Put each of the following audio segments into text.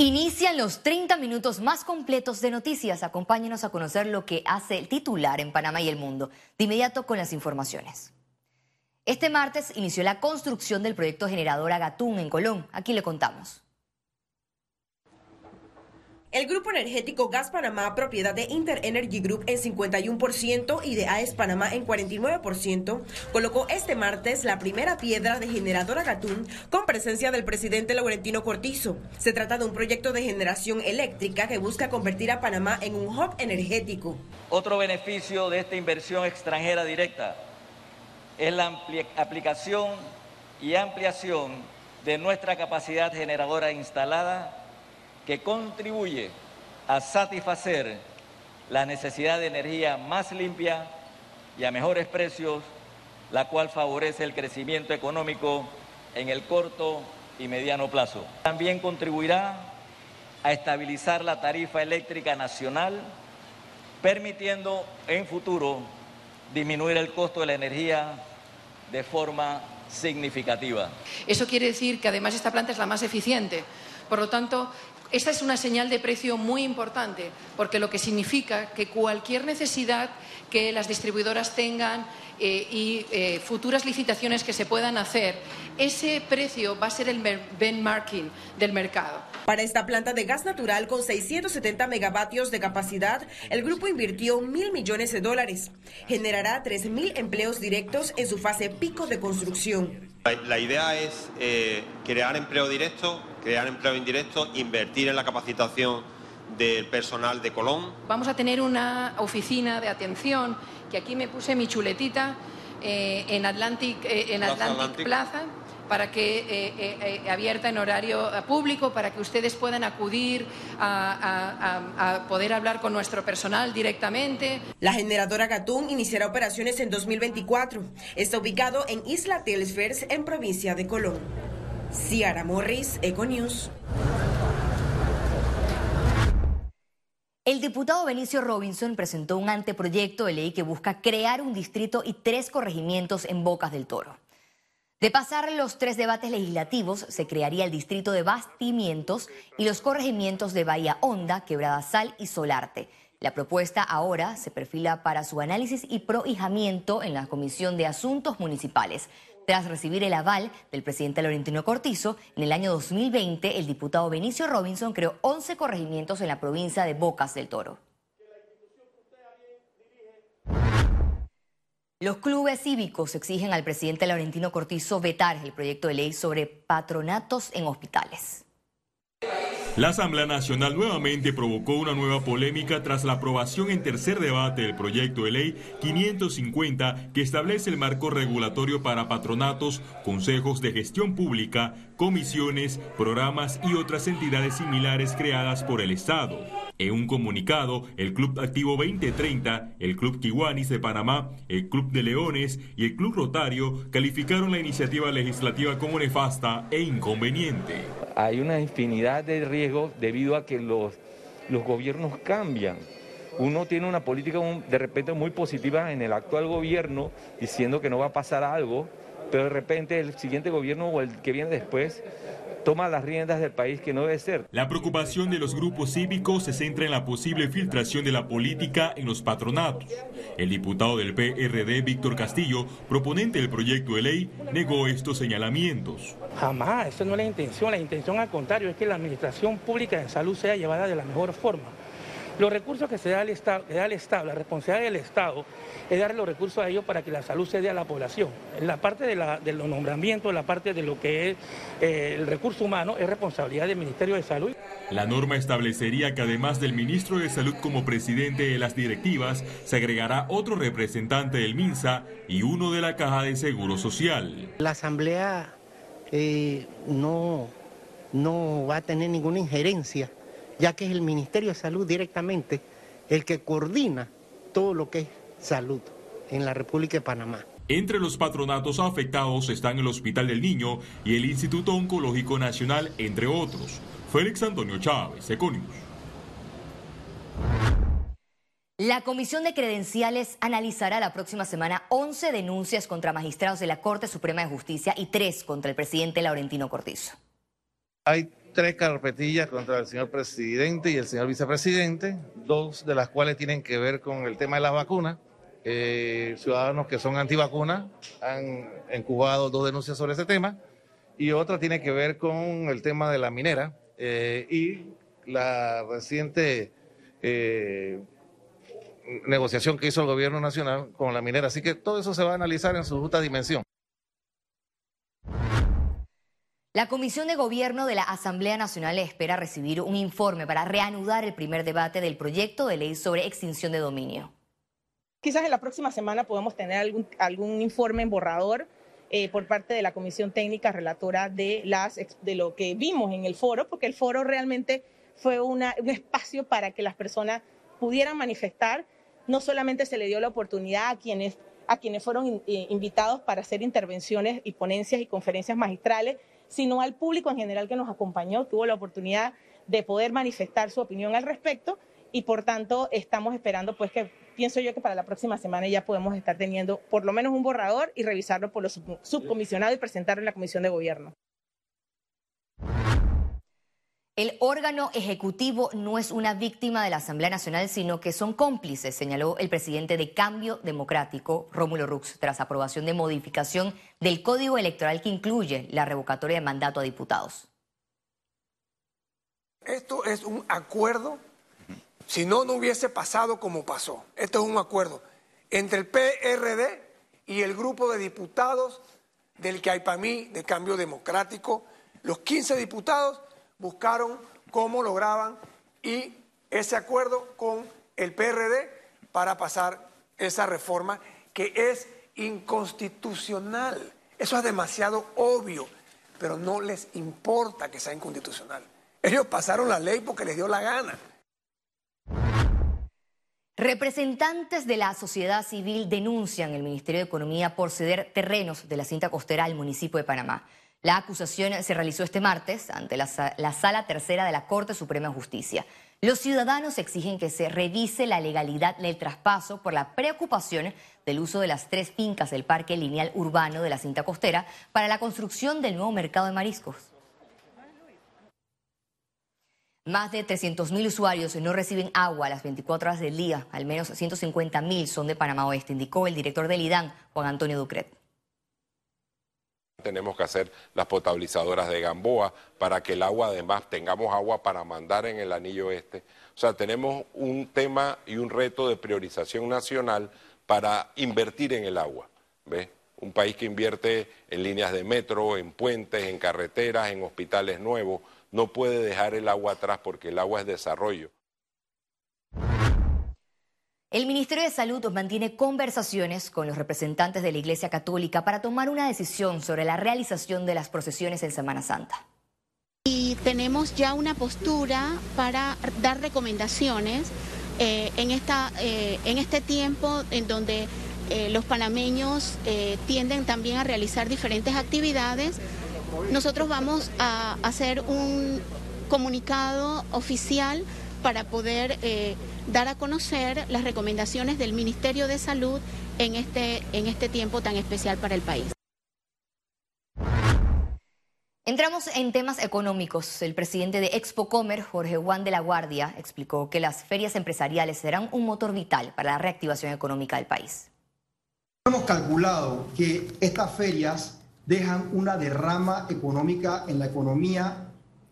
Inician los 30 minutos más completos de noticias. Acompáñenos a conocer lo que hace el titular en Panamá y el mundo. De inmediato con las informaciones. Este martes inició la construcción del proyecto generador Agatún en Colón. Aquí le contamos. El grupo energético Gas Panamá, propiedad de Inter Energy Group en 51% y de AES Panamá en 49%, colocó este martes la primera piedra de generadora Gatún con presencia del presidente Laurentino Cortizo. Se trata de un proyecto de generación eléctrica que busca convertir a Panamá en un hub energético. Otro beneficio de esta inversión extranjera directa es la aplicación y ampliación de nuestra capacidad generadora instalada que contribuye a satisfacer la necesidad de energía más limpia y a mejores precios, la cual favorece el crecimiento económico en el corto y mediano plazo. También contribuirá a estabilizar la tarifa eléctrica nacional, permitiendo en futuro disminuir el costo de la energía de forma significativa. Eso quiere decir que además esta planta es la más eficiente. Por lo tanto, esta es una señal de precio muy importante, porque lo que significa que cualquier necesidad que las distribuidoras tengan eh, y eh, futuras licitaciones que se puedan hacer, ese precio va a ser el benchmarking del mercado. Para esta planta de gas natural con 670 megavatios de capacidad, el grupo invirtió mil millones de dólares. Generará 3.000 empleos directos en su fase pico de construcción. La idea es eh, crear empleo directo crear empleo indirecto, invertir en la capacitación del personal de Colón. Vamos a tener una oficina de atención, que aquí me puse mi chuletita, eh, en Atlantic, eh, en Atlantic, Plaza para que eh, abierta en horario público, para que ustedes puedan acudir a, poder hablar con nuestro personal directamente. La generadora Gatún iniciará operaciones en 2024. Está ubicado en Isla Telesfers, en provincia de Colón. Ciara Morris, Econews. El diputado Benicio Robinson presentó un anteproyecto de ley que busca crear un distrito y tres corregimientos en Bocas del Toro. De pasar los tres debates legislativos, se crearía el distrito de Bastimientos y los corregimientos de Bahía Honda, Quebrada Sal y Solarte. La propuesta ahora se perfila para su análisis y prohijamiento en la Comisión de Asuntos Municipales. Tras recibir el aval del presidente Laurentino Cortizo, en el año 2020 el diputado Benicio Robinson creó 11 corregimientos en la provincia de Bocas del Toro. Los clubes cívicos exigen al presidente Laurentino Cortizo vetar el proyecto de ley sobre patronatos en hospitales. La Asamblea Nacional nuevamente provocó una nueva polémica tras la aprobación en tercer debate del proyecto de ley 550 que establece el marco regulatorio para patronatos, consejos de gestión pública, comisiones, programas y otras entidades similares creadas por el Estado. En un comunicado, el Club Activo 2030, el Club Kiwanis de Panamá, el Club de Leones y el Club Rotario calificaron la iniciativa legislativa como nefasta e inconveniente. Hay una infinidad de riesgos debido a que los, los gobiernos cambian. Uno tiene una política de repente muy positiva en el actual gobierno diciendo que no va a pasar algo, pero de repente el siguiente gobierno o el que viene después toma las riendas del país que no debe ser. La preocupación de los grupos cívicos se centra en la posible filtración de la política en los patronatos. El diputado del PRD, Víctor Castillo, proponente del proyecto de ley, negó estos señalamientos. Jamás, esa no es la intención. La intención, al contrario, es que la administración pública de salud sea llevada de la mejor forma. Los recursos que se da al Estado, Estado, la responsabilidad del Estado es darle los recursos a ellos para que la salud se dé a la población. En la parte de, la, los nombramientos, la parte de lo que es eh, el recurso humano, es responsabilidad del Ministerio de Salud. La norma establecería que además del ministro de Salud como presidente de las directivas, se agregará otro representante del MINSA y uno de la Caja de Seguro Social. La Asamblea eh, no, no va a tener ninguna injerencia ya que es el Ministerio de Salud directamente el que coordina todo lo que es salud en la República de Panamá. Entre los patronatos afectados están el Hospital del Niño y el Instituto Oncológico Nacional, entre otros. Félix Antonio Chávez, Econius. La Comisión de Credenciales analizará la próxima semana 11 denuncias contra magistrados de la Corte Suprema de Justicia y 3 contra el presidente Laurentino Cortizo. Hay tres carpetillas contra el señor presidente y el señor vicepresidente, dos de las cuales tienen que ver con el tema de las vacunas. Eh, ciudadanos que son antivacunas han incubado dos denuncias sobre ese tema y otra tiene que ver con el tema de la minera eh, y la reciente eh, negociación que hizo el gobierno nacional con la minera. Así que todo eso se va a analizar en su justa dimensión. La Comisión de Gobierno de la Asamblea Nacional espera recibir un informe para reanudar el primer debate del proyecto de ley sobre extinción de dominio. Quizás en la próxima semana podamos tener algún, informe en borrador eh, por parte de la Comisión Técnica Relatora de, lo que vimos en el foro, porque el foro realmente fue un espacio para que las personas pudieran manifestar. No solamente se le dio la oportunidad a quienes, a quienes fueron eh, invitados para hacer intervenciones y ponencias y conferencias magistrales, sino al público en general que nos acompañó, tuvo la oportunidad de poder manifestar su opinión al respecto y por tanto estamos esperando pues que pienso yo que para la próxima semana ya podemos estar teniendo por lo menos un borrador y revisarlo por los subcomisionados y presentarlo en la Comisión de Gobierno. El órgano ejecutivo no es una víctima de la Asamblea Nacional, sino que son cómplices, señaló el presidente de Cambio Democrático, Rómulo Rux, tras aprobación de modificación del Código Electoral que incluye la revocatoria de mandato a diputados. Esto es un acuerdo, si no, no hubiese pasado como pasó. Esto es un acuerdo entre el PRD y el grupo de diputados del que hay para mí de Cambio Democrático, los 15 diputados buscaron cómo lograban y ese acuerdo con el PRD para pasar esa reforma que es inconstitucional. Eso es demasiado obvio, pero no les importa que sea inconstitucional. Ellos pasaron la ley porque les dio la gana. Representantes de la sociedad civil denuncian el Ministerio de Economía por ceder terrenos de la cinta costera al municipio de Panamá. La acusación se realizó este martes ante la, Sala Tercera de la Corte Suprema de Justicia. Los ciudadanos exigen que se revise la legalidad del traspaso por la preocupación del uso de las tres fincas del Parque Lineal Urbano de la Cinta Costera para la construcción del nuevo mercado de mariscos. Más de 300.000 usuarios no reciben agua a las 24 horas del día. Al menos 150.000 son de Panamá Oeste, indicó el director del IDAN, Juan Antonio Ducret. Tenemos que hacer las potabilizadoras de Gamboa para que el agua, además, tengamos agua para mandar en el anillo este. O sea, tenemos un tema y un reto de priorización nacional para invertir en el agua. ¿Ves? Un país que invierte en líneas de metro, en puentes, en carreteras, en hospitales nuevos, no puede dejar el agua atrás porque el agua es desarrollo. El Ministerio de Salud mantiene conversaciones con los representantes de la Iglesia Católica para tomar una decisión sobre la realización de las procesiones en Semana Santa. Y tenemos ya una postura para dar recomendaciones eh, en, esta, eh, en este tiempo en donde eh, los panameños tienden también a realizar diferentes actividades. Nosotros vamos a hacer un comunicado oficial para poder dar a conocer las recomendaciones del Ministerio de Salud en este, en este tiempo tan especial para el país. Entramos en temas económicos. El presidente de Expo Comer, Jorge Juan de la Guardia, explicó que las ferias empresariales serán un motor vital para la reactivación económica del país. Hemos calculado que estas ferias dejan una derrama económica en la economía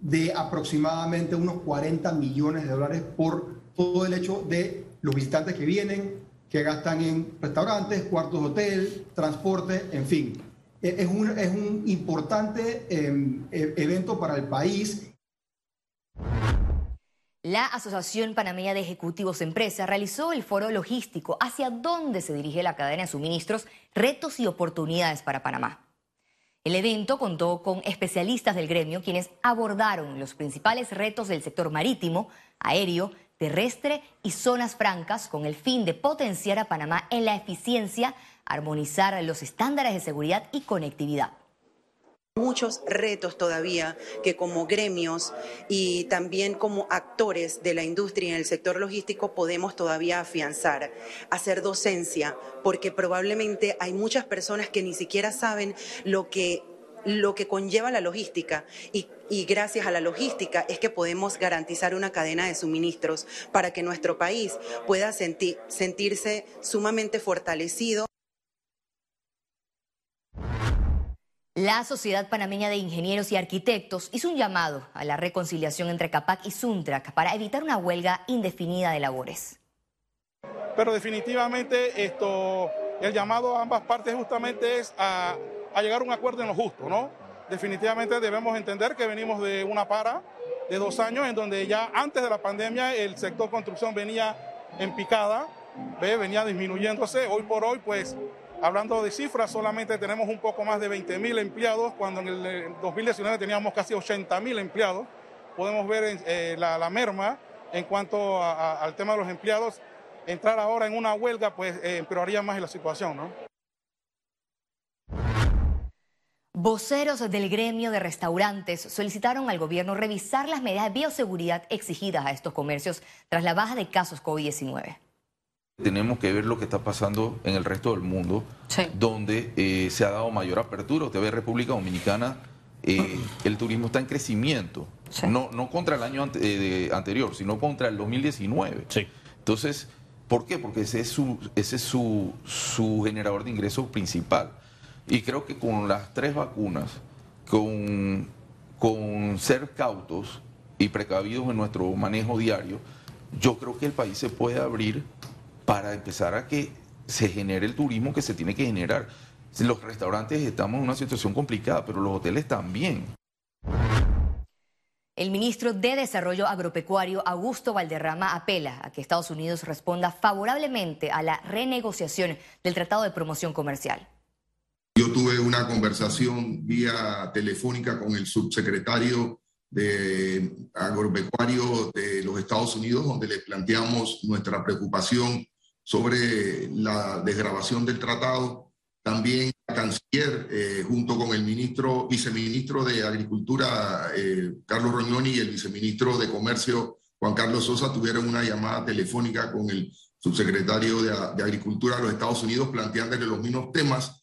de aproximadamente unos 40 millones de dólares por todo el hecho de los visitantes que vienen, que gastan en restaurantes, cuartos de hotel, transporte, en fin. E, es un, es un importante em, e, evento para el país. La Asociación Panameña de Ejecutivos Empresa realizó el foro logístico hacia dónde se dirige la cadena de suministros, retos y oportunidades para Panamá. El evento contó con especialistas del gremio quienes abordaron los principales retos del sector marítimo, aéreo, terrestre y zonas francas con el fin de potenciar a Panamá en la eficiencia, armonizar los estándares de seguridad y conectividad muchos retos todavía que como gremios y también como actores de la industria en el sector logístico podemos todavía afianzar, hacer docencia, porque probablemente hay muchas personas que ni siquiera saben lo que lo que conlleva la logística y, gracias a la logística es que podemos garantizar una cadena de suministros para que nuestro país pueda sentirse sumamente fortalecido. La Sociedad Panameña de Ingenieros y Arquitectos hizo un llamado a la reconciliación entre CAPAC y Suntrac para evitar una huelga indefinida de labores. Pero definitivamente esto, el llamado a ambas partes justamente es a llegar a un acuerdo en lo justo, ¿no? Definitivamente debemos entender que venimos de una para de dos años en donde ya antes de la pandemia el sector construcción venía en picada, ¿ve? venía disminuyéndose. Hoy por hoy, pues, hablando de cifras, solamente tenemos un poco más de 20 mil empleados, cuando en el 2019 teníamos casi 80 mil empleados. Podemos ver eh, la, merma en cuanto al tema de los empleados. Entrar ahora en una huelga, pues, eh, empeoraría más la situación, ¿no? Voceros del gremio de restaurantes solicitaron al gobierno revisar las medidas de bioseguridad exigidas a estos comercios tras la baja de casos COVID-19. Tenemos que ver lo que está pasando en el resto del mundo, donde eh, se ha dado mayor apertura. Usted ve República Dominicana, eh, el turismo está en crecimiento, no, no contra el año eh, anterior, sino contra el 2019. Entonces, ¿por qué? Porque ese es su, ese es su, su generador de ingresos principal. Y creo que con las tres vacunas, con, con ser cautos y precavidos en nuestro manejo diario, yo creo que el país se puede abrir para empezar a que se genere el turismo que se tiene que generar. Los restaurantes estamos en una situación complicada, pero los hoteles también. El ministro de Desarrollo Agropecuario, Augusto Valderrama, apela a que Estados Unidos responda favorablemente a la renegociación del Tratado de Promoción Comercial. Yo tuve una conversación vía telefónica con el subsecretario de agropecuario de los Estados Unidos, donde le planteamos nuestra preocupación sobre la desgrabación del tratado. También el canciller, eh, junto con el ministro, viceministro de Agricultura, eh, Carlos Rognoni, y el viceministro de Comercio, Juan Carlos Sosa, tuvieron una llamada telefónica con el subsecretario de Agricultura de los Estados Unidos planteándole los mismos temas